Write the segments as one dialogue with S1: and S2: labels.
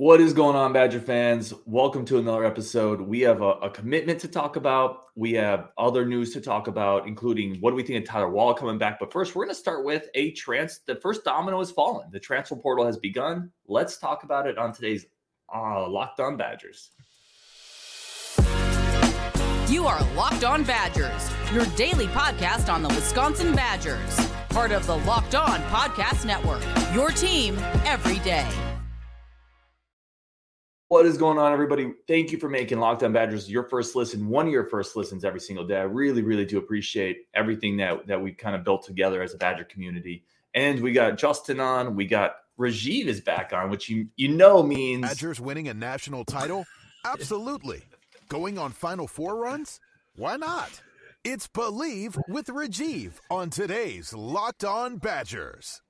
S1: What is going on, Badger fans? Welcome to another episode. We have a, a, commitment to talk about. We have other news to talk about, including what do we think of Tyler Wahl coming back. But first, we're going to start with a trans. The first domino has fallen. The transfer portal has begun. Let's talk about it on today's uh, Locked On Badgers.
S2: You are Locked On Badgers, your daily podcast on the Wisconsin Badgers, part of the Locked On Podcast Network. Your team every day.
S1: What is going on, everybody? Thank you for making Locked On Badgers your first listen, one of your first listens every single day. I really, really do appreciate everything that that we've kind of built together as a Badger community. And we got Justin on, we got Rajiv is back on, which you you know means
S3: Badgers winning a national title. Absolutely. Going on Final Four runs? Why not? It's Believe with Rajiv on today's Locked On Badgers.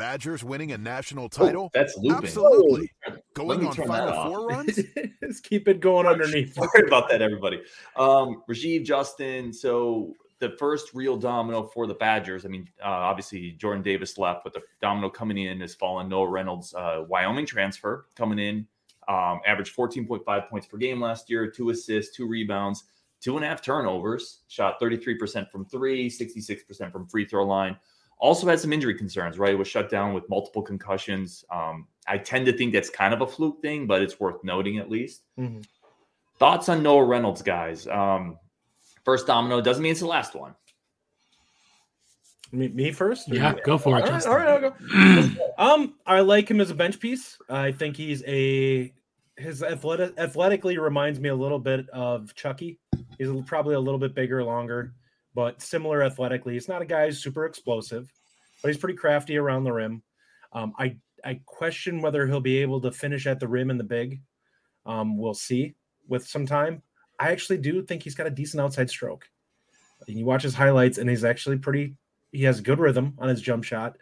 S3: Badgers winning a national oh, title?
S1: Oh, that's looping.
S3: Absolutely. Oh, going on Final Four runs?
S4: Let's keep it going underneath.
S1: Sorry about that, everybody. Um, Rajiv, Justin. So the first real domino for the Badgers. I mean, uh, obviously Jordan Davis left, but the domino coming in is fallen. Noah Reynolds, uh, Wyoming transfer coming in, um, averaged 14.5 points per game last year, two assists, two rebounds, two and a half turnovers, shot 33% from three, 66% from free throw line. Also had some injury concerns, right? It was shut down with multiple concussions. Um, I tend to think that's kind of a fluke thing, but it's worth noting at least. Mm-hmm. Thoughts on Noah Reynolds, guys? Um, first domino doesn't mean it's the last one.
S4: Me, me first?
S5: Yeah, go for it.
S4: All right, all right, I'll go. um, I like him as a bench piece. I think he's a his athletic athletically reminds me a little bit of Chucky. He's probably a little bit bigger, longer but similar athletically. He's not a guy who's super explosive, but he's pretty crafty around the rim. Um, I I question whether he'll be able to finish at the rim in the big. Um, we'll see with some time. I actually do think he's got a decent outside stroke. You watch his highlights, and he's actually pretty. He has good rhythm on his jump shot.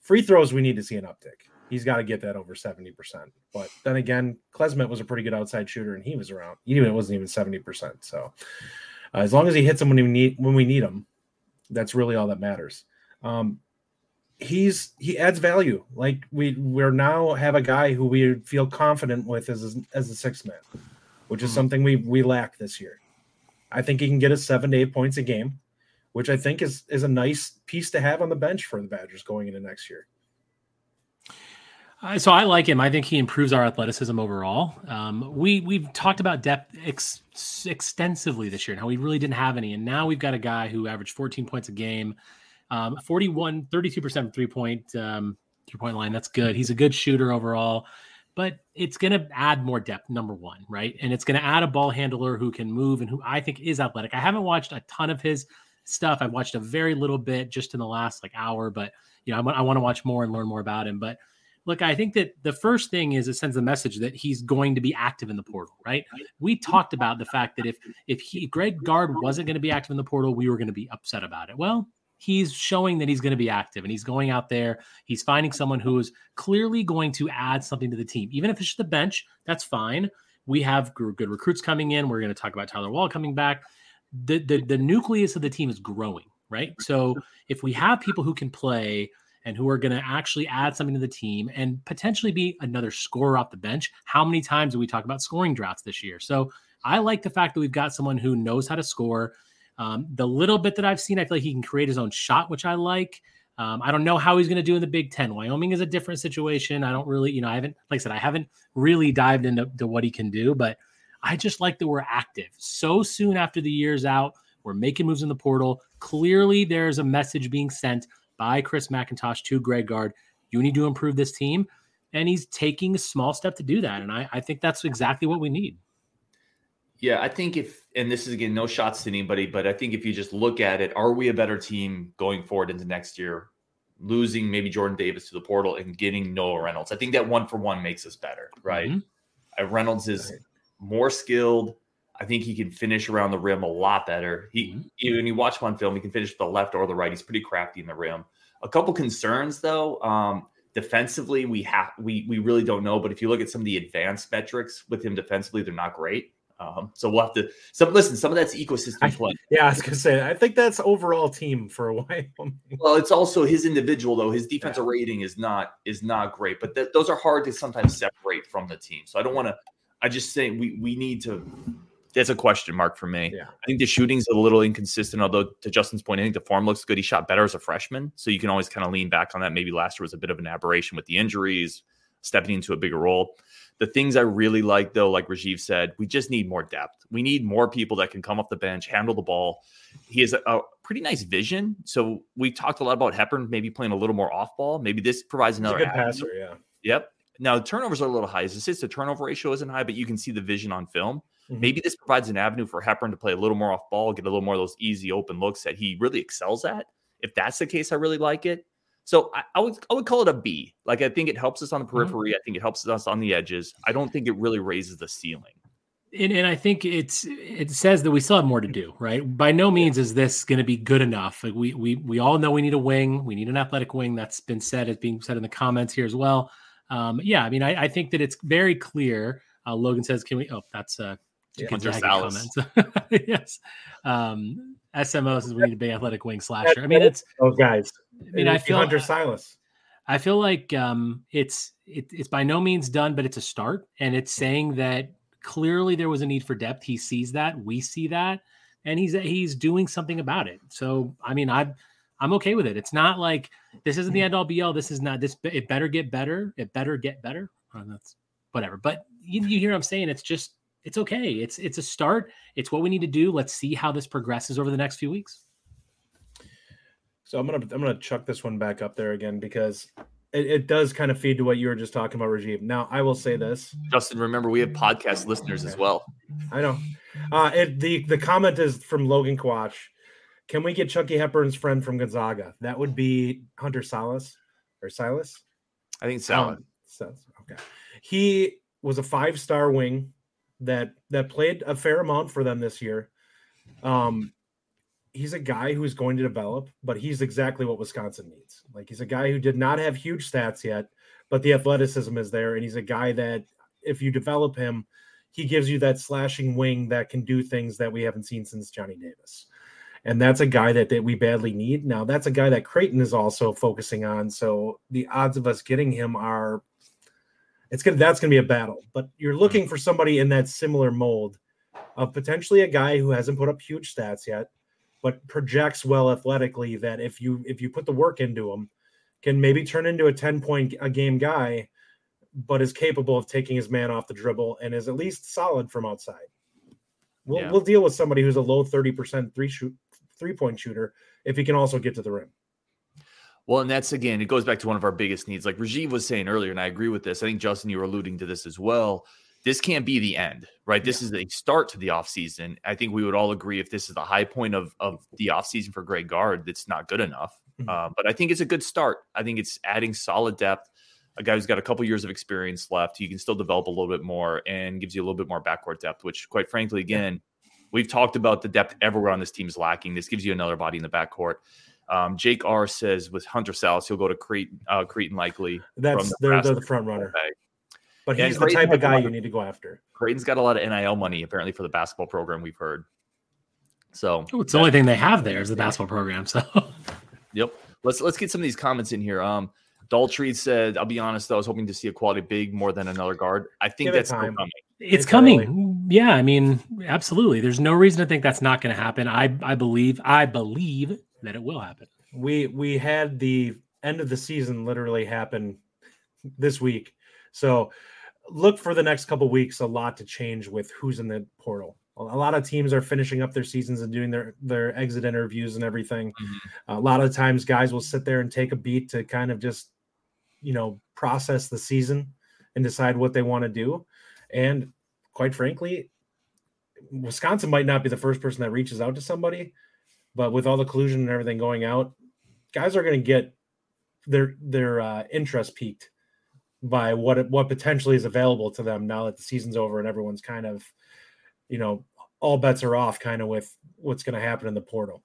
S4: Free throws, we need to see an uptick. He's got to get that over seventy percent. But then again, Klesmit was a pretty good outside shooter, and he was around. Even it wasn't even seventy percent. So uh, as long as he hits them when we need when we need him, that's really all that matters. Um, he's he adds value. Like we we're now have a guy who we feel confident with as as a sixth man, which is mm-hmm. something we we lack this year. I think he can get us seven to eight points a game, which I think is is a nice piece to have on the bench for the Badgers going into next year.
S5: Uh, so I like him. I think he improves our athleticism overall. Um, we we've talked about depth ex- extensively this year and how we really didn't have any, and now we've got a guy who averaged 14 points a game, um, 41, 32 percent three point um, three point line. That's good. He's a good shooter overall, but it's going to add more depth. Number one, right, and it's going to add a ball handler who can move and who I think is athletic. I haven't watched a ton of his stuff. I've watched a very little bit just in the last like hour, but you know I, I want to watch more and learn more about him, but look, I think that the first thing is it sends a message that he's going to be active in the portal, right? We talked about the fact that if if he Greg Gard wasn't going to be active in the portal, we were going to be upset about it. Well, he's showing that he's going to be active and he's going out there. He's finding someone who is clearly going to add something to the team, even if it's just the bench. That's fine. We have good recruits coming in. We're going to talk about Tyler Wahl coming back. The, the the nucleus of the team is growing, right? So if we have people who can play and who are going to actually add something to the team and potentially be another scorer off the bench. How many times do we talk about scoring droughts this year? So I like the fact that we've got someone who knows how to score. Um, the little bit that I've seen, I feel like he can create his own shot, which I like. Um, I don't know how he's going to do in the Big Ten. Wyoming is a different situation. I don't really, you know, I haven't, like I said, I haven't really dived into what he can do, but I just like that we're active so soon after the year's out. We're making moves in the portal. Clearly, there's a message being sent by Chris McIntosh to Greg Gard. You need to improve this team. And he's taking a small step to do that. And I, I think that's exactly what we need.
S1: Yeah, I think if, and this is again, no shots to anybody, but I think if you just look at it, are we a better team going forward into next year? Losing maybe Jordan Davis to the portal and getting Noah Reynolds. I think that one for one makes us better, right? Mm-hmm. Reynolds is more skilled. I think he can finish around the rim a lot better. He, mm-hmm. you, when you watch him on film, he can finish the left or the right. He's pretty crafty in the rim. A couple concerns though. Um, defensively, we have we we really don't know. But if you look at some of the advanced metrics with him defensively, they're not great. Um, so we'll have to. Some listen. Some of that's ecosystem
S4: I-
S1: play.
S4: Yeah, I was gonna say. I think that's overall team for Wyoming.
S1: Well, it's also his individual though. His defensive rating is not is not great, but th- those are hard to sometimes separate from the team. So I don't want to. I just say we we need to. That's a question mark for me.
S4: Yeah.
S1: I think the shooting's a little inconsistent. Although to Justin's point, I think the form looks good. He shot better as a freshman, so you can always kind of lean back on that. Maybe last year was a bit of an aberration with the injuries, stepping into a bigger role. The things I really like, though, like Rajiv said, we just need more depth. We need more people that can come off the bench, handle the ball. He has a, a pretty nice vision. So we talked a lot about Hepburn maybe playing a little more off ball. Maybe this provides another
S4: good
S1: avenue.
S4: passer. Yeah.
S1: Yep. Now turnovers are a little high. As assist to turnover ratio isn't high, but you can see the vision on film.
S4: Mhm.
S1: Maybe this provides an avenue for Hepburn to play a little more off ball, get a little more of those easy open looks that he really excels at. If that's the case, I really like it. So I, I would I would call it a B. Like I think it helps us on the periphery. I think it helps us on the edges. I don't think it really raises the ceiling.
S5: and, and I think it's it says that we still have more to do, right? By no means is this going to be good enough. Like we we we all know we need a wing, we need an athletic wing. That's been said. It's being said in the comments here as well. Um, yeah, I mean, I, I think that it's very clear. Uh, Logan says, "Can we?" Oh, that's uh,
S4: Yeah,
S5: Gonzaga
S1: Hunter
S5: Sallis. yes. Um, SMO says we need a big athletic wing slasher. I mean, it's.
S4: Those guys.
S5: I mean, I feel
S4: Hunter Silas.
S5: I feel like um, it's it, it's by no means done, but it's a start, and it's saying that clearly there was a need for depth. He sees that, we see that, and he's he's doing something about it. So, I mean, I'm I'm okay with it. It's not like this isn't the end all be all. This is not this. It better get better. It better get better. Uh, that's whatever. But you, you hear what I'm saying? It's just it's okay. It's it's a start. It's what we need to do. Let's see how this progresses over the next few weeks.
S4: So I'm gonna I'm gonna chuck this one back up there again because it, it does kind of feed to what you were just talking about, Rajiv. Now I will say this.
S1: Justin, remember we have podcast listeners as well.
S4: I know. Uh it the the comment is from Logan Quach. Can we get Chucky Hepburn's friend from Gonzaga? That would be Hunter Silas or Silas.
S1: I think Salah.
S4: Um, so- okay. He was a five star wing that that played a fair amount for them this year. Um, he's a guy who's going to develop, but he's exactly what Wisconsin needs. Like he's a guy who did not have huge stats yet, but the athleticism is there, and he's a guy that if you develop him, he gives you that slashing wing that can do things that we haven't seen since Johnny Davis. And that's a guy that, that we badly need. Now, that's a guy that Creighton is also focusing on. So the odds of us getting him are it's gonna that's gonna be a battle. But you're hmm. looking for somebody in that similar mold of potentially a guy who hasn't put up huge stats yet, but projects well athletically that if you if you put the work into him, can maybe turn into a 10 point a game guy, but is capable of taking his man off the dribble and is at least solid from outside. We'll
S1: Yeah.
S4: we'll deal with somebody who's a low 30% three shoot three point shooter if he can also get to the rim.
S1: Well, and that's again, it goes back to one of our biggest needs. Like Rajiv was saying earlier, and I agree with this. I think Justin, you were alluding to this as well. This can't be the end, right? This is a start to the offseason. I think we would all agree if this is the high point of, of the offseason for Greg Gard, that's not good enough.
S4: Mhm.
S1: Uh, but I think it's a good start. I think it's adding solid depth. A guy who's got a couple years of experience left, he can still develop a little bit more and gives you a little bit more backcourt depth, which, quite frankly, again, we've talked about the depth everywhere on this team is lacking. This gives you another body in the backcourt. Um, Jake R says with Hunter Sallis, he'll go to Creighton, uh, Creighton likely.
S4: That's
S1: the
S4: they're, they're the front runner.
S1: bag.
S4: But
S1: Yeah,
S4: he's the
S1: Creighton
S4: type of guy
S1: lot
S4: you need to go after.
S1: Creighton's got a lot of NIL money apparently for the basketball program. We've heard. So
S5: Oh, it's the only thing they have there is the basketball program. So
S1: Yep. Let's let's get some of these comments in here. Um, Daltrey said, "I'll be honest, though, I was hoping to see a quality big more than another guard. I think
S4: Give
S1: that's still coming.
S5: it's
S4: It's
S5: coming. Yeah, I mean, absolutely. There's no reason to think that's not going to happen. I I believe I believe that it will happen.
S4: we we had the end of the season literally happen this week. So look for the next couple weeks a lot to change with who's in the portal. A lot of teams are finishing up their seasons and doing their their exit interviews and everything. Mm-hmm. A lot of times guys will sit there and take a beat to kind of just you know process the season and decide what they want to do. And quite frankly wisconsin might not be the first person that reaches out to somebody but with all the collusion and everything going out guys are going to get their their uh, interest piqued by what what potentially is available to them now that the season's over and everyone's kind of you know all bets are off kind of with what's going to happen in the portal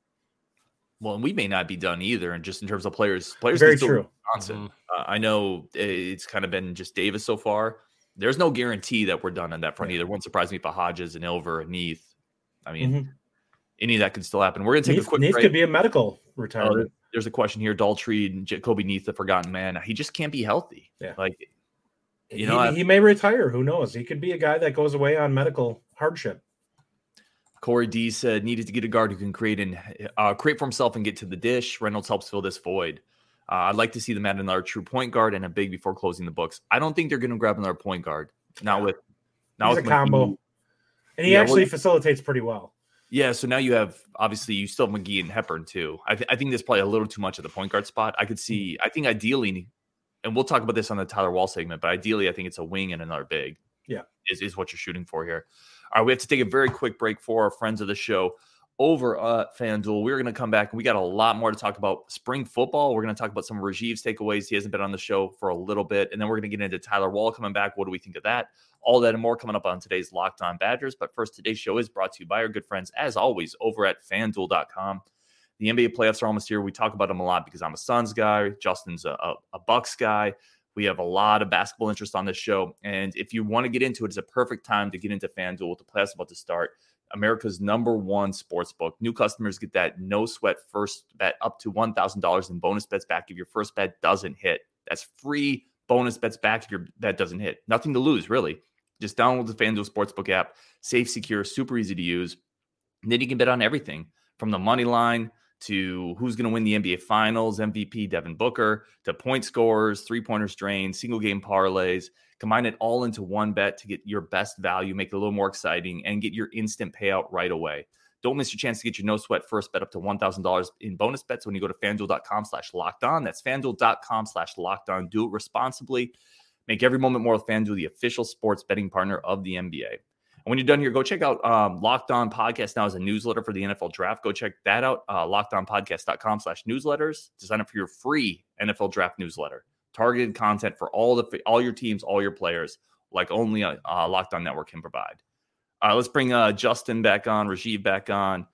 S1: Well, and we may not be done either, and just in terms of players, players.
S4: very
S1: can still
S4: true
S1: Wisconsin. Uh, I know it's kind of been just Davis so far. there's no guarantee that we're done on that front either. Wouldn't surprise me if Hodges and Ilver and Neath. I mean, mm-hmm. Any of that could still happen. We're gonna take
S4: Neath,
S1: a quick
S4: Neath
S1: break.
S4: could be a medical retirement.
S1: Oh, there's a question here. Daltrey and Jahcobi Neath, the forgotten man. He just can't be healthy.
S4: Yeah.
S1: Like
S4: you know, he, he, may retire. Who knows? He could be a guy that goes away on medical hardship.
S1: Corey D said needed to get a guard who can create and uh, create for himself and get to the dish. Reynolds helps fill this void. Uh, I'd like to see them add another true point guard and a big before closing the books. I don't think they're going to grab another point guard. Not with, not
S4: He's
S1: with
S4: a combo, and he yeah, actually well, facilitates pretty well.
S1: Yeah, so now you have obviously you still have McGee and Hepburn too. I, th- I think there's probably a little too much of the point guard spot. I could mm. see. I think ideally, and we'll talk about this on the Tyler Wahl segment, but ideally, I think it's a wing and another big.
S4: Yeah,
S1: is is what you're shooting for here. All right, we have to take a very quick break for our friends of the show over at FanDuel. We're going to come back and we got a lot more to talk about spring football. We're going to talk about some of Rajiv's takeaways. He hasn't been on the show for a little bit. And then we're going to get into Tyler Wahl coming back. What do we think of that? All that and more coming up on today's Locked On Badgers. But first, today's show is brought to you by our good friends, as always, over at fanduel.com. The NBA playoffs are almost here. We talk about them a lot because I'm a Suns guy. Justin's a, a, a Bucks guy. We have a lot of basketball interest on this show. And if you want to get into it, it's a perfect time to get into FanDuel with the playoffs about to start. America's number one sports book. New customers get that no sweat first bet up to $1,000 in bonus bets back if your first bet doesn't hit. That's free bonus bets back if your bet doesn't hit. Nothing to lose, really. Just download the FanDuel Sportsbook app. Safe, secure, super easy to use. And then you can bet on everything from the money line to who's going to win the NBA Finals, MVP Devin Booker, to point scores, three pointers drained, single game parlays. Combine it all into one bet to get your best value, make it a little more exciting, and get your instant payout right away. Don't miss your chance to get your no sweat first bet up to $1,000 in bonus bets when you go to fanduel.com slash locked on. That's fanduel.com slash locked on. Do it responsibly. Make every moment more with FanDuel, the official sports betting partner of the NBA. And when you're done here, go check out um, Locked On Podcast now as a newsletter for the NFL Draft. Go check that out, uh, lockedonpodcast.com slash newsletters to sign up for your free NFL Draft newsletter. Targeted content for all the all your teams, all your players, like only a, a Locked On Network can provide. All right, let's bring uh, Justin back on, Rajiv back on.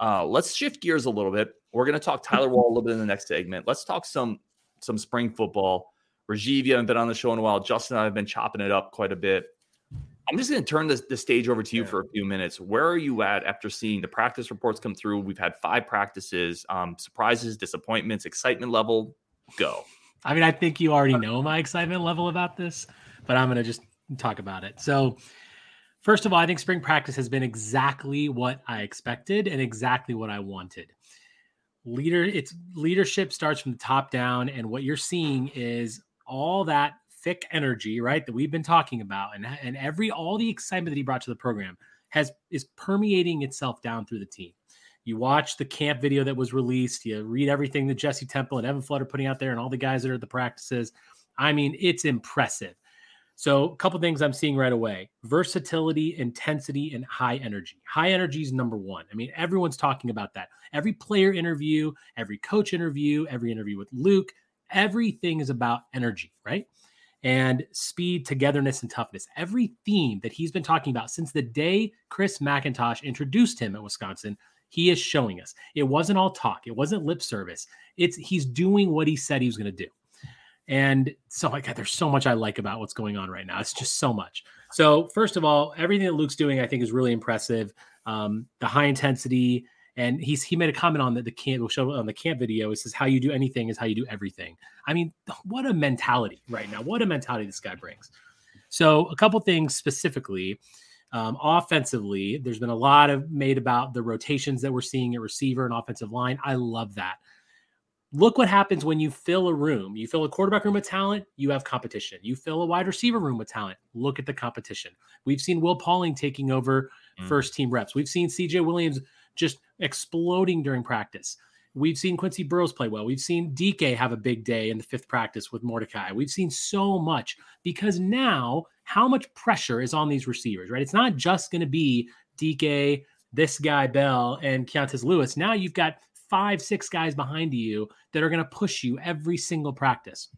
S1: Uh, let's shift gears a little bit. We're going to talk Tyler Wahl a little bit in the next segment. Let's talk some some spring football. Rajiv, you haven't been on the show in a while. Justin and I have been chopping it up quite a bit. I'm just going to turn this, the stage over to you yeah. for a few minutes. Where are you at after seeing the practice reports come through? We've had five practices, um, surprises, disappointments, excitement level. Go.
S5: I mean, I think you already know my excitement level about this, but I'm going to just talk about it. So, first of all, I think spring practice has been exactly what I expected and exactly what I wanted. Leader, it's leadership starts from the top down, and what you're seeing is all that thick energy, right, that we've been talking about, and and every all the excitement that he brought to the program has is permeating itself down through the team. You watch the camp video that was released. You read everything that Jesse Temple and Evan Flood are putting out there, and all the guys that are at the practices. I mean, it's impressive. So, a couple things I'm seeing right away versatility, intensity, and high energy. High energy is number one. I mean, everyone's talking about that. Every player interview, every coach interview, every interview with Luke, everything is about energy, right? and speed, togetherness, and toughness. Every theme that he's been talking about since the day Chris McIntosh introduced him at Wisconsin, he is showing us. It wasn't all talk, it wasn't lip service. It's he's doing what he said he was going to do. And so, like, god, there's so much I like about what's going on right now. It's just so much. So, first of all, everything that Luke's doing, I think, is really impressive. Um, the high intensity, and he's he made a comment on the, the camp show on the camp video. It says how you do anything is how you do everything. I mean, what a mentality right now. What a mentality this guy brings. So a couple things specifically. Um, offensively, there's been a lot of made about the rotations that we're seeing at receiver and offensive line. I love that. Look what happens when you fill a room. You fill a quarterback room with talent, you have competition. You fill a wide receiver room with talent, look at the competition. We've seen Will Pauling taking over mm. first team reps. We've seen CJ Williams just exploding during practice. We've seen Quincy Burrows play well. We've seen DK have a big day in the fifth practice with Mordecai. We've seen so much because now how much pressure is on these receivers, right? It's not just going to be DK, this guy Bell, and Keontez Lewis. Now you've got five, six guys behind you that are going to push you every single practice.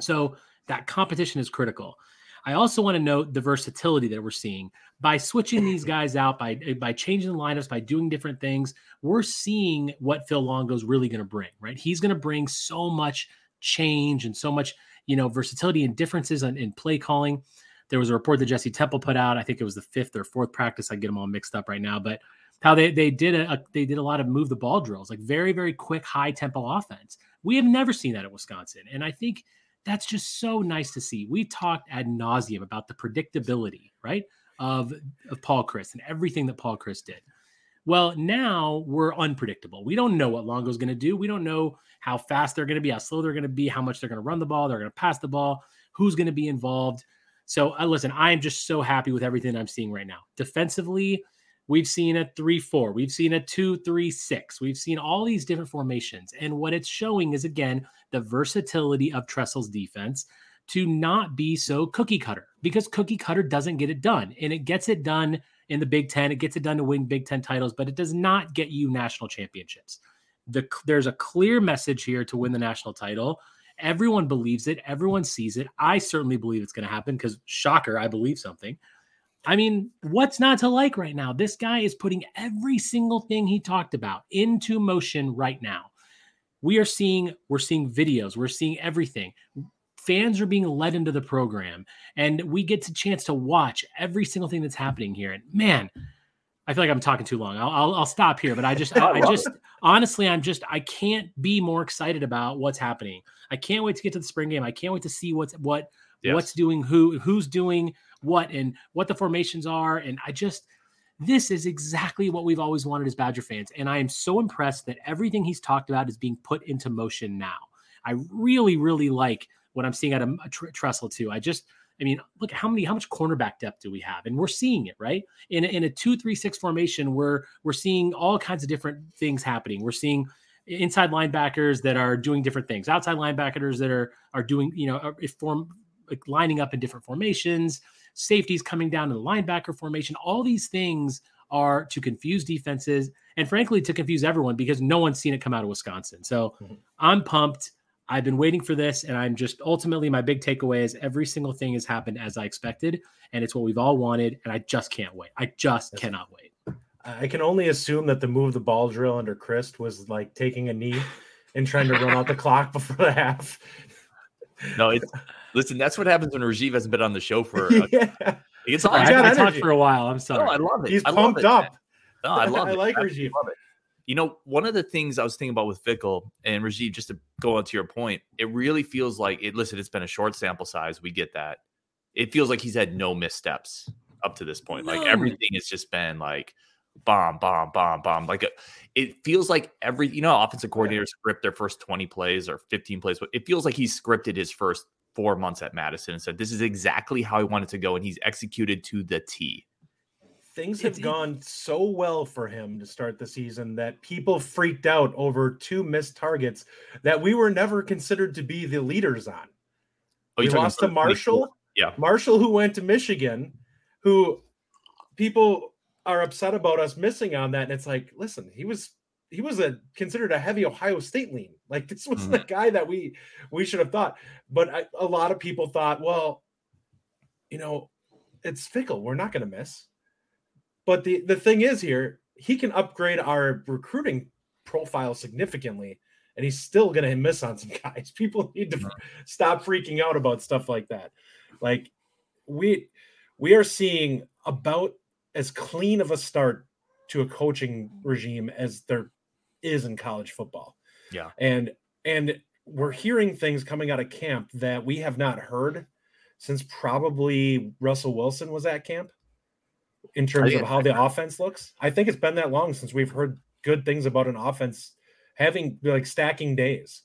S5: So that competition is critical. I also want to note the versatility that we're seeing by switching these guys out, by eh, by changing the lineups, by doing different things. We're seeing what Phil Longo is really going to bring. Right, he's going to bring so much change and so much you know versatility and differences in, in play calling. there was a report that Jesse Temple put out. I think it was the fifth or fourth practice. I get them all mixed up right now, but how they they did a, they did a lot of move the ball drills, like very very quick high tempo offense. We have never seen that at Wisconsin, and I think that's just so nice to see. We talked ad nauseum about the predictability, right, of of Paul Chryst and everything that Paul Chryst did. Well, now we're unpredictable. We don't know what Longo's going to do. We don't know how fast they're going to be, how slow they're going to be, how much they're going to run the ball, they're going to pass the ball, who's going to be involved. So, uh, listen, I am just so happy with everything I'm seeing right now. Defensively, we've seen a 3 4, we've seen a 2 3 6, we've seen all these different formations. And what it's showing is, again, the versatility of Tressel's defense to not be so cookie cutter because cookie cutter doesn't get it done. And it gets it done in the Big Ten, it gets it done to win Big Ten titles, but it does not get you national championships. The, there's a clear message here to win the national title. Everyone believes it. Everyone sees it. I certainly believe it's going to happen because, shocker, I believe something. I mean, what's not to like right now? This guy is putting every single thing he talked about into motion right now. We are seeing, we're seeing videos, we're seeing everything. Fans are being led into the program, and we get a chance to watch every single thing that's happening here. And man, I feel like I'm talking too long. I'll, I'll, I'll stop here, but I just, I, I just, honestly, I'm just, I can't be more excited about what's happening. I can't wait to get to the spring game. I can't wait to see what's what, yes. what's doing who, who's doing what, and what the formations are. And I just, this is exactly what we've always wanted as Badger fans. And I am so impressed that everything he's talked about is being put into motion now. I really, really like what I'm seeing out of uh, Tressel too. I just, I mean, look how many how much cornerback depth do we have, and we're seeing it right in a, in a two three six formation. We're we're seeing all kinds of different things happening. We're seeing inside linebackers that are doing different things, outside linebackers that are are doing you know form like lining up in different formations, safeties coming down in the linebacker formation. All these things are to confuse defenses and frankly to confuse everyone because no one's seen it come out of Wisconsin. So mm-hmm. I'm pumped. I've been waiting for this, and I'm just ultimately my big takeaway is every single thing has happened as I expected, and it's what we've all wanted, and I just can't wait. I just That's cannot wait.
S4: I can only assume that the move the ball drill under Chryst was like taking a knee and trying to run out the clock before the half.
S1: No, it's listen. That's what happens when Rajiv hasn't been on the show for. Uh, a,
S5: yeah. It's oh, I, I talked for a while. I'm sorry.
S1: No, I love it.
S4: He's
S1: I
S4: pumped up.
S1: No, I love
S4: I
S1: it.
S4: like Rajiv.
S1: love it. You know, one of the things I was thinking about with Fickell and Rajiv, just to go on to your point, it really feels like it. Listen, it's been a short sample size. We get that. It feels like he's had no missteps up to this point. No. Like everything has just been like bomb, bomb, bomb, bomb. Like a, it feels like every you know, offensive coordinators script their first 20 plays or 15 plays, but it feels like he's scripted his first four months at Madison and said, This is exactly how I wanted to go. And he's executed to the T
S4: things have gone so well for him to start the season that people freaked out over two missed targets that we were never considered to be the leaders on. Oh, we lost to Marshall.
S1: Yeah.
S4: Marshall, who went to Michigan, who people are upset about us missing on that. And it's like, listen, he was he was a considered a heavy Ohio State lean. Like this was mm-hmm. the guy that we we should have thought. But I, a lot of people thought, well, you know, it's Fickell. We're not going to miss. But the the thing is here, he can upgrade our recruiting profile significantly, and he's still going to miss on some guys. People need to stop freaking out about stuff like that. Like we we are seeing about as clean of a start to a coaching regime as there is in college football.
S1: Yeah.
S4: And and we're hearing things coming out of camp that we have not heard since probably Russell Wilson was at camp in terms of how the offense looks. I think it's been that long since we've heard good things about an offense having like stacking days.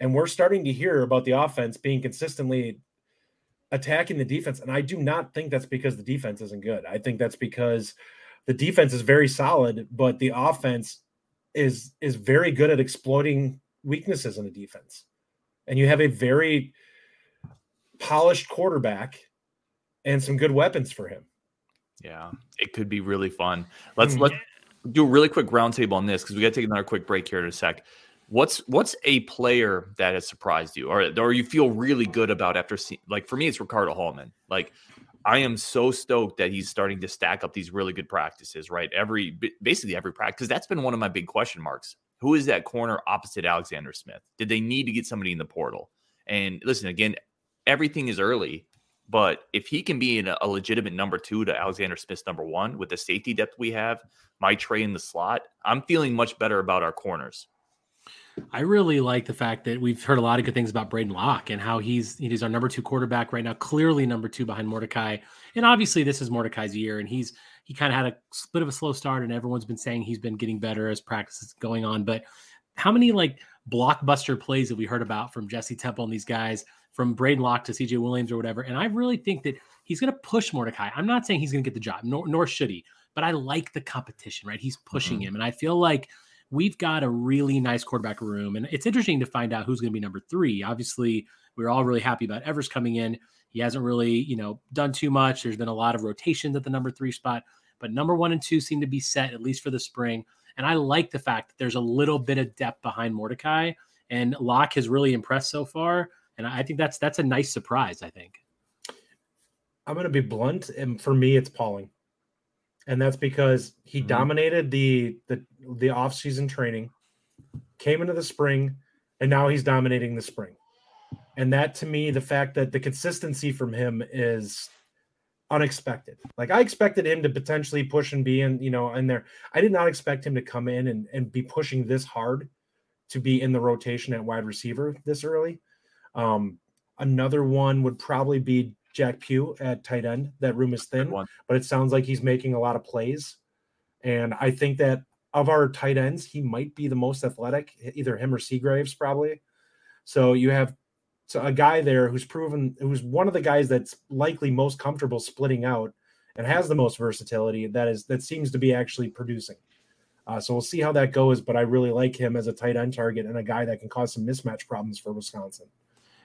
S4: And we're starting to hear about the offense being consistently attacking the defense. And I do not think that's because the defense isn't good. I think that's because the defense is very solid, but the offense is is very good at exploiting weaknesses in the defense. And you have a very polished quarterback and some good weapons for him.
S1: Yeah, it could be really fun. Let's mm. let's do a really quick roundtable on this because we got to take another quick break here in a sec. What's what's a player that has surprised you, or or you feel really good about after seeing? Like for me, it's Ricardo Hallman. Like I am so stoked that he's starting to stack up these really good practices. Right, every basically every practice. That's been one of my big question marks. Who is that corner opposite Alexander Smith? Did they need to get somebody in the portal? And listen again, everything is early, But if he can be in a, a legitimate number two to Alexander Smith's number one with the safety depth we have, my tray in the slot, I'm feeling much better about our corners.
S5: I really like the fact that we've heard a lot of good things about Braden Locke and how he's he's our number two quarterback right now, clearly number two behind Mordecai. And obviously, this is Mordecai's year, and he's he kind of had a bit of a slow start, and everyone's been saying he's been getting better as practice is going on. But how many like blockbuster plays have we heard about from Jesse Temple and these guys, from Braden Locke to CJ Williams or whatever? And I really think that he's going to push Mordecai. I'm not saying he's going to get the job, nor, nor should he, but I like the competition, right? He's pushing mm-hmm. him, and I feel like we've got a really nice quarterback room. And it's interesting to find out who's going to be number three. Obviously, we're all really happy about Evers coming in. He hasn't really, you know, done too much. There's been a lot of rotations at the number three spot, but number one and two seem to be set at least for the spring. And I like the fact that there's a little bit of depth behind Mordecai, and Locke has really impressed so far. And I think that's that's a nice surprise. I think.
S4: I'm going to be blunt, and for me, it's Pauling and that's because he mm-hmm. dominated the the the off-season training, came into the spring, and now he's dominating the spring. And that to me, the fact that the consistency from him is unexpected. Like I expected him to potentially push and be in, you know, in there. I did not expect him to come in and, and be pushing this hard to be in the rotation at wide receiver this early. Um, another one would probably be Jack Pugh at tight end. That room is thin, but it sounds like he's making a lot of plays. And I think that of our tight ends, he might be the most athletic, either him or Seagraves, probably. So you have so a guy there who's proven, who's one of the guys that's likely most comfortable splitting out and has the most versatility. That is that seems to be actually producing. Uh, so we'll see how that goes. But I really like him as a tight end target and a guy that can cause some mismatch problems for Wisconsin.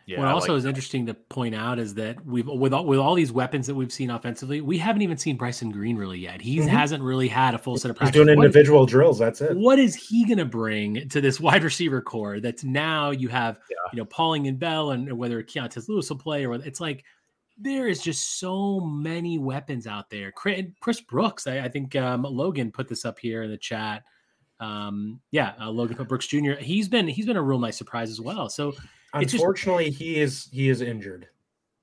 S5: Yeah, what also like is that. interesting to point out is that we've with all, with all these weapons that we've seen offensively, we haven't even seen Bryson Green really yet. He mm-hmm. hasn't really had a full set of practice.
S4: He's doing individual what, drills. That's it.
S5: What is he going to bring to this wide receiver corps? That's now you have yeah. you know Pauling and Bell, and whether Keontez Lewis will play or it's like there is just so many weapons out there. Chris Brooks, I, I think um, Logan put this up here in the chat. Um, yeah, uh, Logan Brooks Jr. He's been he's been a real nice surprise as well. So
S4: Unfortunately, just, he is he is injured.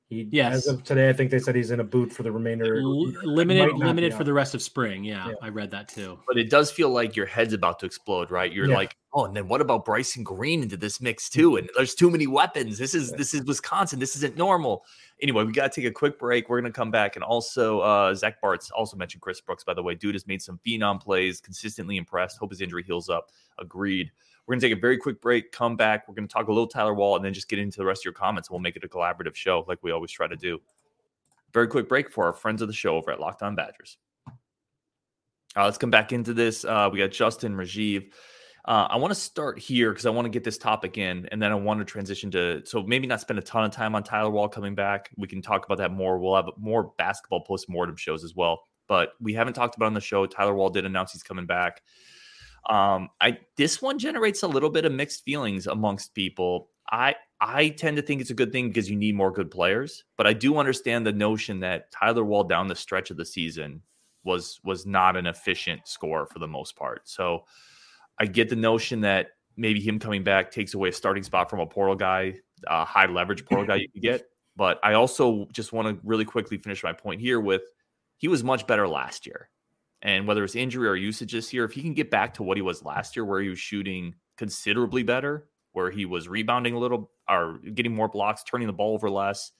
S4: He, yes. As of today, I think they said he's in a boot for the remainder.
S5: L- limited, limited for the rest of spring. Yeah, yeah, I read that too.
S1: But it does feel like your head's about to explode, right? You're yeah. like, oh, and then what about Bryson Green into this mix too? And there's too many weapons. This is yeah. this is Wisconsin. This isn't normal. Anyway, we got to take a quick break. We're gonna come back and also uh, Zach Bartz also mentioned Chris Brooks. By the way, dude has made some phenom plays, consistently impressed. Hope his injury heals up. Agreed. We're going to take a very quick break, come back. We're going to talk a little Tyler Wahl and then just get into the rest of your comments. We'll make it a collaborative show like we always try to do. Very quick break for our friends of the show over at Locked On Badgers. Uh, let's come back into this. Uh, we got Justin Rajiv. Uh, I want to start here because I want to get this topic in, and then I want to transition to so maybe not spend a ton of time on Tyler Wahl coming back. We can talk about that more. We'll have more basketball post mortem shows as well, but we haven't talked about on the show. Tyler Wahl did announce he's coming back. Um, I this one generates a little bit of mixed feelings amongst people. I I tend to think it's a good thing because you need more good players, but I do understand the notion that Tyler Wahl down the stretch of the season was was not an efficient score for the most part. So I get the notion that maybe him coming back takes away a starting spot from a portal guy, a high leverage portal guy you could get. But I also just want to really quickly finish my point here with he was much better last year. And whether it's injury or usage this year, if he can get back to what he was last year, where he was shooting considerably better, where he was rebounding a little or getting more blocks, turning the ball over less,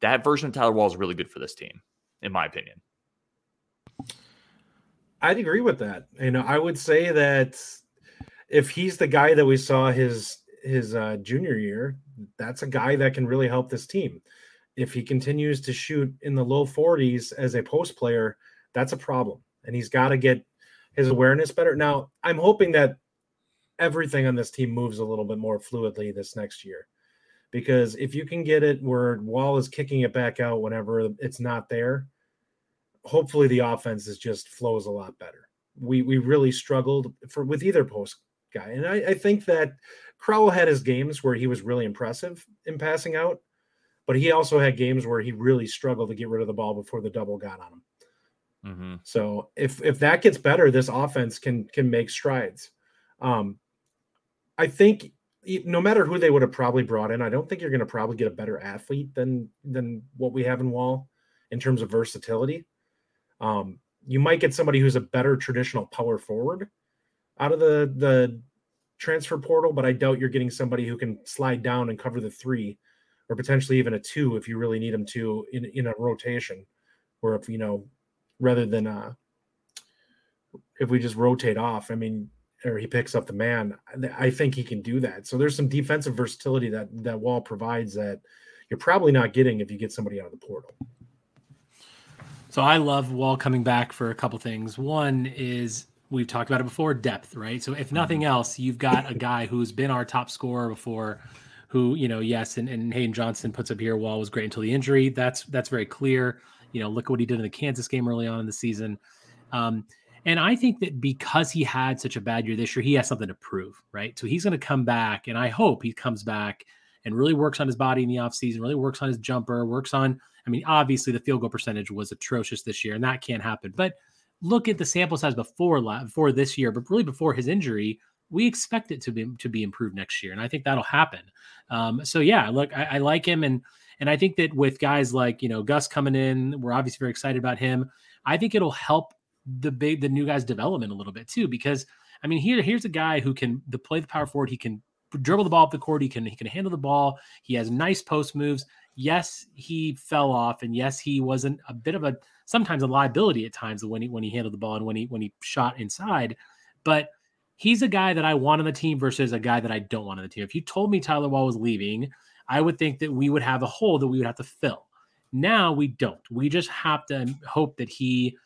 S1: that version of Tyler Wahl is really good for this team, in my opinion.
S4: I'd agree with that. You know, I would say that if he's the guy that we saw his his uh, junior year, that's a guy that can really help this team. If he continues to shoot in the low 40s as a post player, that's a problem and he's got to get his awareness better. Now, I'm hoping that everything on this team moves a little bit more fluidly this next year. Because if you can get it where Wahl is kicking it back out whenever it's not there, hopefully the offense is just flows a lot better. We we really struggled for with either post guy. And I, I think that Crowl had his games where he was really impressive in passing out, but he also had games where he really struggled to get rid of the ball before the double got on him. Mm-hmm. So if if that gets better, this offense can can make strides. Um, I think no matter who they would have probably brought in, I don't think you're going to probably get a better athlete than than what we have in Wahl in terms of versatility. Um, you might get somebody who's a better traditional power forward out of the the transfer portal, but I doubt you're getting somebody who can slide down and cover the three, or potentially even a two if you really need them to in in a rotation, or if you know rather than uh if we just rotate off. I mean, or he picks up the man. I think he can do that. So there's some defensive versatility that that Wahl provides that you're probably not getting if you get somebody out of the portal.
S5: So I love Wahl coming back for a couple things. One is we've talked about it before, depth, right? So if nothing mm-hmm. else, you've got a guy who's been our top scorer before, who you know, yes, and, and Hayden Johnson puts up here. Wahl was great until the injury. That's that's very clear. You know, look at what he did in the Kansas game early on in the season. Um, and I think that because he had such a bad year this year, he has something to prove, right? So he's going to come back, and I hope he comes back and really works on his body in the offseason, really works on his jumper, works on, I mean, obviously the field goal percentage was atrocious this year, and that can't happen. But look at the sample size before before this year, but really before his injury, we expect it to be to be improved next year, and I think that'll happen. Um, so yeah, look, I, I like him, and and I think that with guys like you know Gus coming in, we're obviously very excited about him. I think it'll help the big the new guy's development a little bit too because I mean here here's a guy who can the play the power forward. He can dribble the ball up the court. He can he can handle the ball. He has nice post moves. Yes he fell off and yes he wasn't a bit of a sometimes a liability at times when he when he handled the ball and when he when he shot inside. But he's a guy that I want on the team versus a guy that I don't want on the team. If you told me Tyler Wahl was leaving I would think that we would have a hole that we would have to fill now we don't we just have to hope that he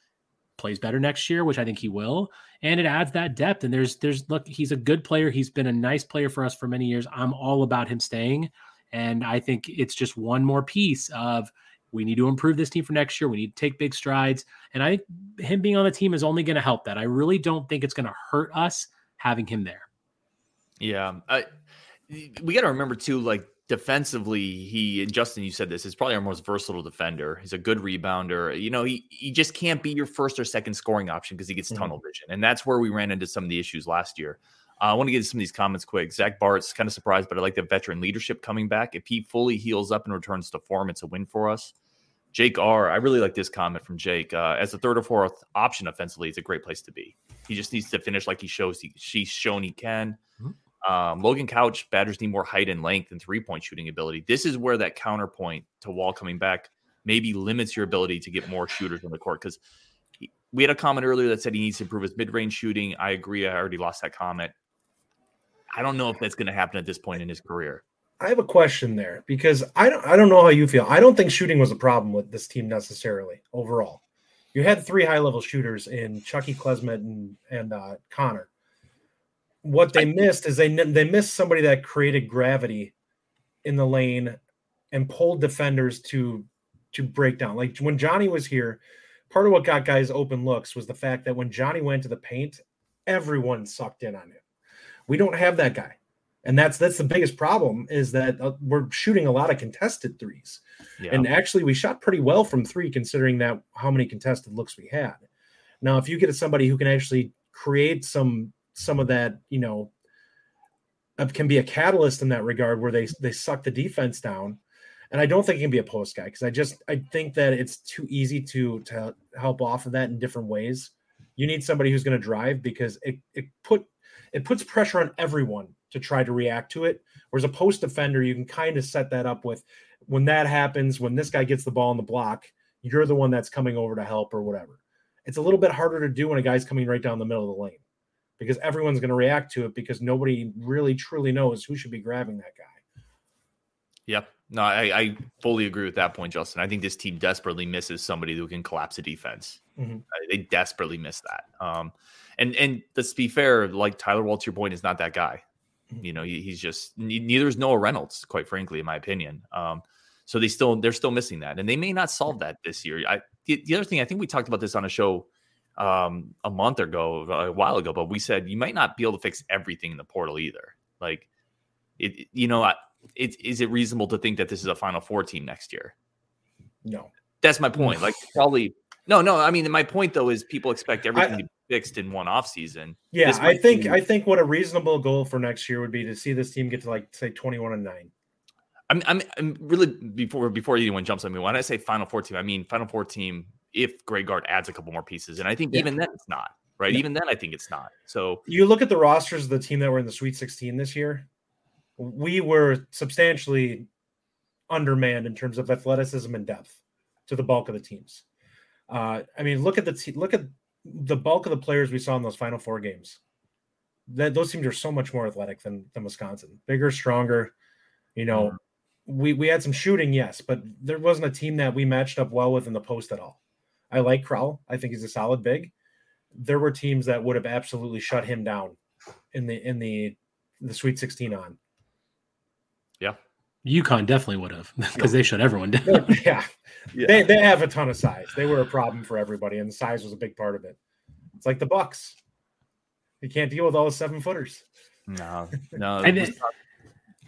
S5: plays better next year, which I think he will, and it adds that depth. And there's there's look, he's a good player. He's been a nice player for us for many years. I'm all about him staying, and I think it's just one more piece of we need to improve this team for next year. We need to take big strides, and I think him being on the team is only going to help that. I really don't think it's going to hurt us having him there.
S1: Yeah, I, we got to remember too, like defensively, he and Justin, you said this is probably our most versatile defender. He's a good rebounder. You know, he he just can't be your first or second scoring option because he gets mm-hmm. tunnel vision, and that's where we ran into some of the issues last year. Uh, I want to get into some of these comments quick. Zach Bart's kind of surprised, but I like the veteran leadership coming back. If he fully heals up and returns to form, it's a win for us. Jake R, I really like this comment from Jake. Uh, as a third or fourth option offensively, it's a great place to be. He just needs to finish like he shows he, he's shown he can. Mm-hmm. Um, Logan Couch, Badgers need more height and length and three point shooting ability. This is where that counterpoint to Wahl coming back maybe limits your ability to get more shooters on the court because we had a comment earlier that said he needs to improve his mid range shooting. I agree. I already lost that comment. I don't know if that's going to happen at this point in his career.
S4: I have a question there because I don't I don't know how you feel. I don't think shooting was a problem with this team necessarily overall. You had three high level shooters in Chucky Klesmit and and uh, Connor what they missed is they they missed somebody that created gravity in the lane and pulled defenders to to break down. Like when Johnny was here, part of what got guys open looks was the fact that when Johnny went to the paint, everyone sucked in on him. We don't have that guy. And that's that's the biggest problem is that uh, we're shooting a lot of contested threes. Yeah. And actually we shot pretty well from 3 considering that how many contested looks we had. Now if you get somebody who can actually create some some of that, you know, uh, can be a catalyst in that regard where they they suck the defense down. And I don't think he can be a post guy because I just I think that it's too easy to to help off of that in different ways. You need somebody who's going to drive because it it put it puts pressure on everyone to try to react to it. Whereas a post defender, you can kind of set that up with when that happens, when this guy gets the ball in the block, you're the one that's coming over to help or whatever. It's a little bit harder to do when a guy's coming right down the middle of the lane because everyone's going to react to it because nobody really truly knows who should be grabbing that guy.
S1: Yep. No, I, I fully agree with that point, Justin. I think this team desperately misses somebody who can collapse a defense. Mm-hmm. They desperately miss that. Um, and and let's be fair, like Tyler Wahl, to your point, is not that guy. Mm-hmm. You know, he, he's just neither is Noah Reynolds, quite frankly, in my opinion. Um, so they still they're still missing that, and they may not solve that this year. I the, the other thing I think we talked about this on a show um, a month ago, a while ago, but we said you might not be able to fix everything in the portal either. Like, it, you know, it, is it reasonable to think that this is a Final Four team next year?
S4: No,
S1: that's my point. Like, probably no, no. I mean, my point though is people expect everything. I, to, be fixed in one off season.
S4: Yeah, I think
S1: be-
S4: I think what a reasonable goal for next year would be to see this team get to like say 21 and 9.
S1: I'm, I'm, I'm really before before anyone jumps on me. When I say Final Four team, I mean Final Four team if Greg Gard adds a couple more pieces, and I think
S4: Yeah.
S1: even then it's not right.
S4: Yeah.
S1: Even then, I think it's not. So
S4: You look at the rosters of the team that were in the Sweet 16 this year. We were substantially undermanned in terms of athleticism and depth to the bulk of the teams. Uh, I mean, look at the te- look at the bulk of the players we saw in those Final Four games. That those teams are so much more athletic than than Wisconsin, bigger, stronger. You know, we we had some shooting, yes, but there wasn't a team that we matched up well with in the post at all. I like Crowl. I think he's a solid big. There were teams that would have absolutely shut him down in the in the the Sweet 16 on. Yeah.
S5: UConn definitely would have because they shut everyone down.
S4: yeah. They, they have a ton of size. They were a problem for everybody, and the size was a big part of it. It's like the Bucks. You can't deal with all the seven footers.
S1: no, no.
S5: I, thi-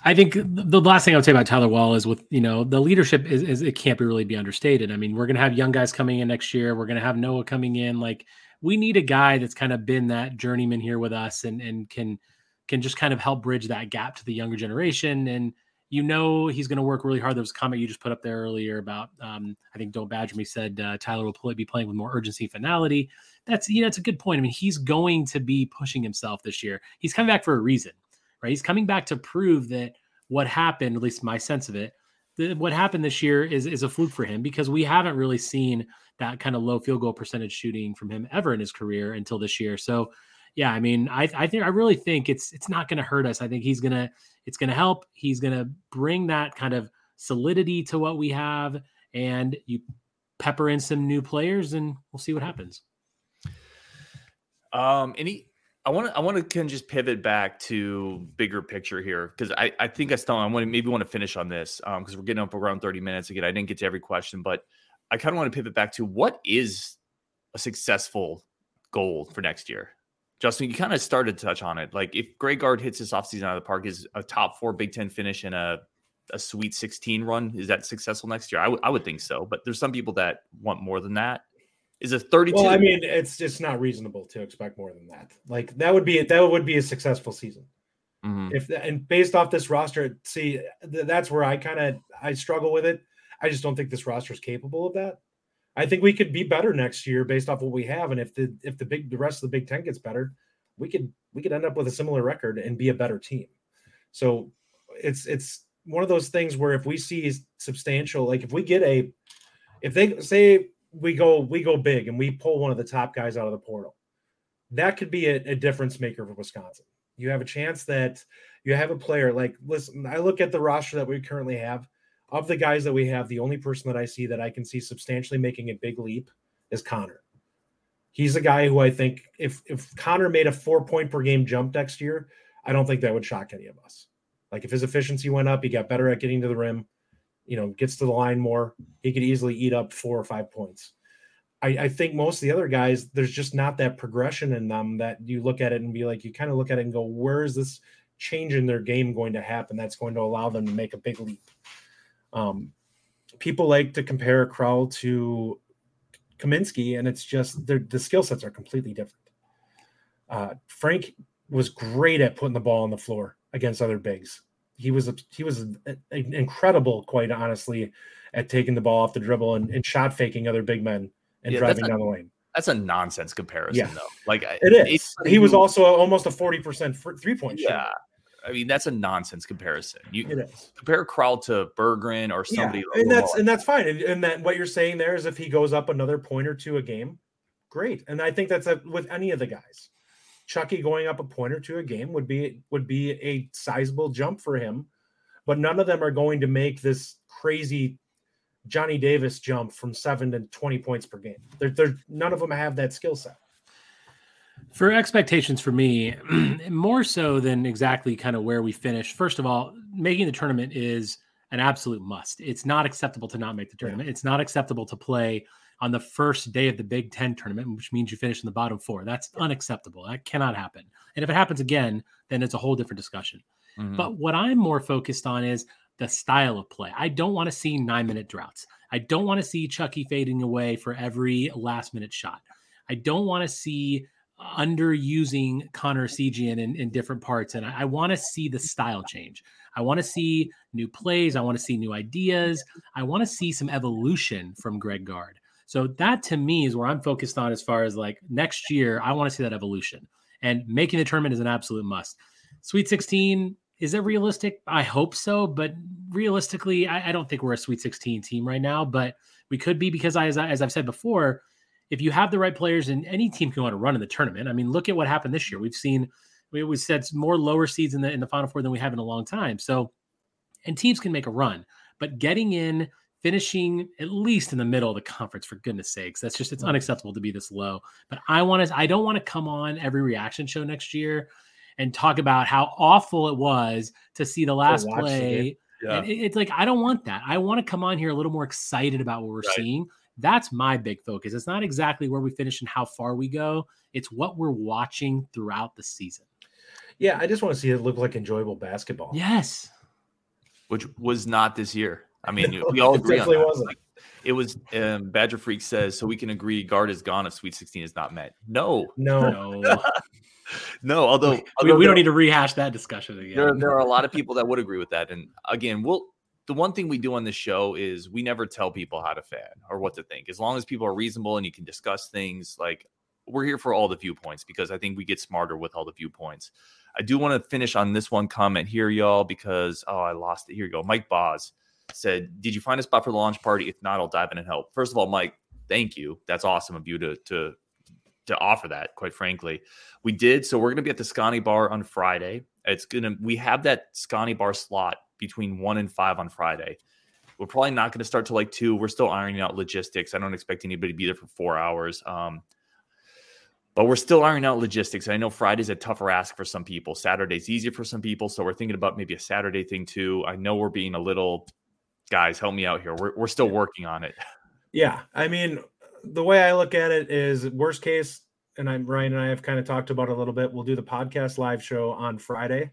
S5: I think the last thing I would say about Tyler Wahl is with you know the leadership is, is it can't be really be understated. I mean, we're gonna have young guys coming in next year. We're gonna have Noah coming in. Like we need a guy that's kind of been that journeyman here with us and and can can just kind of help bridge that gap to the younger generation. And you know he's going to work really hard. There was a comment you just put up there earlier about um, I think Don't Badger me said uh, Tyler will be playing with more urgency, and finality. That's you know it's a good point. I mean he's going to be pushing himself this year. He's coming back for a reason right? He's coming back to prove that what happened, at least my sense of it, what happened this year is is a fluke for him because we haven't really seen that kind of low field goal percentage shooting from him ever in his career until this year. So, yeah, I mean, I I think I really think it's it's not going to hurt us. I think he's gonna it's going to help. He's going to bring that kind of solidity to what we have, and you pepper in some new players, and we'll see what happens.
S1: Um, any, I want to, I want to of just pivot back to bigger picture here because I, I think I still, I want to maybe want to finish on this um because we're getting up around thirty minutes again. I didn't get to every question, but I kind of want to pivot back to what is a successful goal for next year. Justin, you kind of started to touch on it. Like if Greg Gard hits this offseason out of the park, is a top four Big Ten finish and a a Sweet 16 run is that successful next year? I would I would think so, but there's some people that want more than that. Is a 32?
S4: Well, I mean, it's just not reasonable to expect more than that. Like that would be it, that would be a successful season.
S1: Mhm.
S4: If and based off this roster, see, th- that's where I kind of I struggle with it. I just don't think this roster is capable of that. I think we could be better next year based off what we have, and if the if the big the rest of the Big Ten gets better, we could we could end up with a similar record and be a better team. So it's it's one of those things where if we see substantial, like if we get a, if they say we go we go big and we pull one of the top guys out of the portal, that could be a, a difference maker for Wisconsin. You have a chance that you have a player like listen. I look at the roster that we currently have. Of the guys that we have, the only person that I see that I can see substantially making a big leap is Connor. He's a guy who I think if if Connor made a four point per game jump next year, I don't think that would shock any of us. Like if his efficiency went up, he got better at getting to the rim, you know, gets to the line more, he could easily eat up four or five points. I, I think most of the other guys, there's just not that progression in them that you look at it and be like, you kind of look at it and go, where is this change in their game going to happen that's going to allow them to make a big leap? Um, people like to compare Crowl to Kaminsky, and it's just the skill sets are completely different. Uh, Frank was great at putting the ball on the floor against other bigs. He was a, he was a, a- incredible, quite honestly, at taking the ball off the dribble and, and shot faking other big men and
S1: Yeah,
S4: driving
S1: a-
S4: down the lane.
S1: That's a nonsense comparison,
S4: Yeah.
S1: though. Like I-
S4: It is. He was also almost a forty percent three point.
S1: Yeah, I mean that's a nonsense comparison. You
S4: It is.
S1: compare Crowl to Berggren or somebody,
S4: yeah, and that's and that's fine. And, and that what you're saying there is if he goes up another point or two a game, great. And I think that's a, with any of the guys. Chucky going up a point or two a game would be would be a sizable jump for him, but none of them are going to make this crazy Johnny Davis jump from seven to twenty points per game. They're, they're none of them have that skill set.
S5: For expectations for me, more so than exactly kind of where we finish. First of all, making the tournament is an absolute must. It's not acceptable to not make the tournament. It's not acceptable to play on the first day of the Big Ten tournament, which means you finish in the bottom four. That's unacceptable. That cannot happen. And if it happens again, then it's a whole different discussion.
S1: Mhm.
S5: But what I'm more focused on is the style of play. I don't want to see nine minute droughts. I don't want to see Chucky fading away for every last minute shot. I don't want to see underusing Connor Essegian in, in different parts. And I, I want to see the style change. I want to see new plays. I want to see new ideas. I want to see some evolution from Greg Gard. So that to me is where I'm focused on as far as like next year. I want to see that evolution and making the tournament is an absolute must. Sweet 16, is it realistic? I hope so, but realistically, I, I don't think we're a Sweet 16 team right now, but we could be because I, as, I, as I've said before, if you have the right players and any team can want to run in the tournament. I mean, look at what happened this year. We've seen we, always said more lower seeds in the in the final four than we have in a long time. So, and teams can make a run, but getting in, finishing at least in the middle of the conference, for goodness sakes, that's just it's mm. unacceptable to be this low. But I want to, I don't want to come on every reaction show next year and talk about how awful it was to see the last play. Yeah. It, it's like I don't want that. I want to come on here a little more excited about what we're right. seeing. That's my big focus. It's not exactly where we finish and how far we go. It's what we're watching throughout the season.
S4: Yeah, I just want to see it look like enjoyable basketball.
S5: Yes.
S1: Which was not this year. I mean, no, we all agree on that. Wasn't. Like, it was um, Badger Freak says so we can agree Gard is gone if Sweet 16 is not met. No,
S4: no,
S1: no. no although,
S5: we, although we don't need to rehash that discussion again.
S1: There, there are a lot of people that would agree with that, and again, we'll the one thing we do on this show is we never tell people how to fan or what to think. As long as people are reasonable and you can discuss things, like we're here for all the viewpoints because I think we get smarter with all the viewpoints. I do want to finish on this one comment here, y'all, because oh, I lost it. Here you go. Mike Boz said, Did you find a spot for the launch party? If not, I'll dive in and help. First of all, Mike, thank you. That's awesome of you to to to offer that, quite frankly. We did. So we're gonna be at the Scotty Bar on Friday. It's gonna we have that Scotty Bar slot between one and five on Friday. We're probably not to start till like two. We're still ironing out logistics. I don't expect anybody to be there for four hours. Um, but we're still ironing out logistics. I know Friday's a tougher ask for some people. Saturday's easier for some people. So we're thinking about maybe a Saturday thing too. I know we're being a little, guys, help me out here. We're, we're still working on it.
S4: Yeah. I mean, the way I look at it is worst case, and I'm Ryan and I have kind of talked about a little bit. We'll do the podcast live show on Friday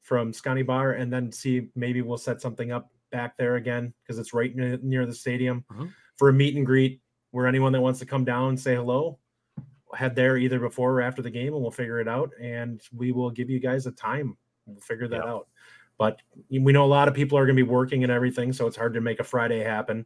S4: from Scotty Bar, and then see maybe we'll set something up back there again because it's right near, near the stadium uh-huh. for a meet and greet where anyone that wants to come down and say hello head there either before or after the game and we'll figure it out and we will give you guys a time we'll figure that out but we know a lot of people are going to be working and everything so it's hard to make a friday happen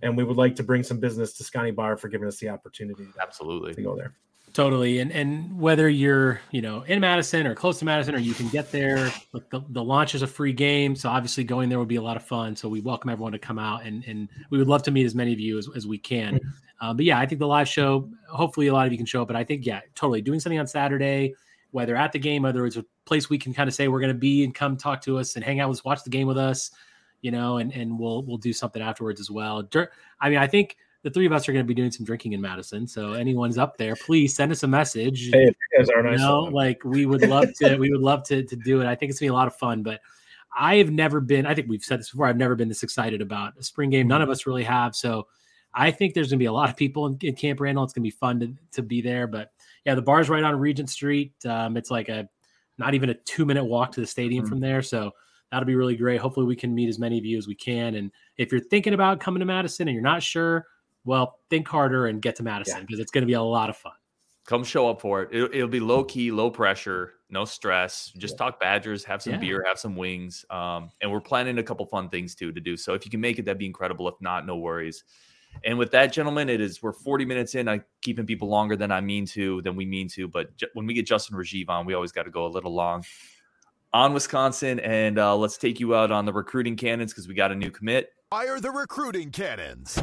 S4: and we would like to bring some business to scotty bar for giving us the opportunity To,
S1: absolutely
S4: to go there
S5: Totally. And and whether you're, you know, in Madison or close to Madison or you can get there, look, the, the launch is a free game. So obviously going there would be a lot of fun. So we welcome everyone to come out and and we would love to meet as many of you as, as we can. Uh, but yeah, I think the live show, hopefully a lot of you can show up. But I think, yeah, totally doing something on Saturday, whether at the game, whether it's a place we can kind of say we're gonna be and come talk to us and hang out with us, watch the game with us, you know, and and we'll we'll do something afterwards as well. I mean, I think the three of us are going to be doing some drinking in Madison. So anyone's up there, please send us a message.
S4: Hey, you guys are nice.
S5: Know, like we would love to, we would love to to do it. I think it's gonna be a lot of fun. But I have never been. I think we've said this before. I've never been this excited about a spring game. None of us really have. So I think there's gonna be a lot of people in, in Camp Randall. It's gonna be fun to to be there. But yeah, the bar's right on Regent Street. Um, it's like a not even a two minute walk to the stadium mm-hmm. from there. So that'll be really great. Hopefully, we can meet as many of you as we can. And if you're thinking about coming to Madison and you're not sure well, think harder and get to Madison because yeah. it's going to be a lot of fun.
S1: Come show up for it. It'll, it'll be low key, low pressure, no stress. Just yeah. talk Badgers, have some yeah. beer, have some wings. Um, and we're planning a couple fun things too to do. So if you can make it, that'd be incredible. If not, no worries. And with that, gentlemen, it is we're 40 minutes in. I'm keeping people longer than I mean to, than we mean to. But when we get Justin Rajiv on, we always got to go a little long on Wisconsin. And uh, let's take you out on the recruiting cannons because we got a new commit.
S3: Fire the recruiting cannons.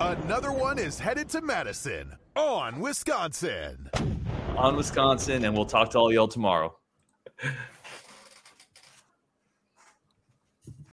S3: Another one is headed to Madison on Wisconsin.
S1: On Wisconsin, and we'll talk to all y'all tomorrow.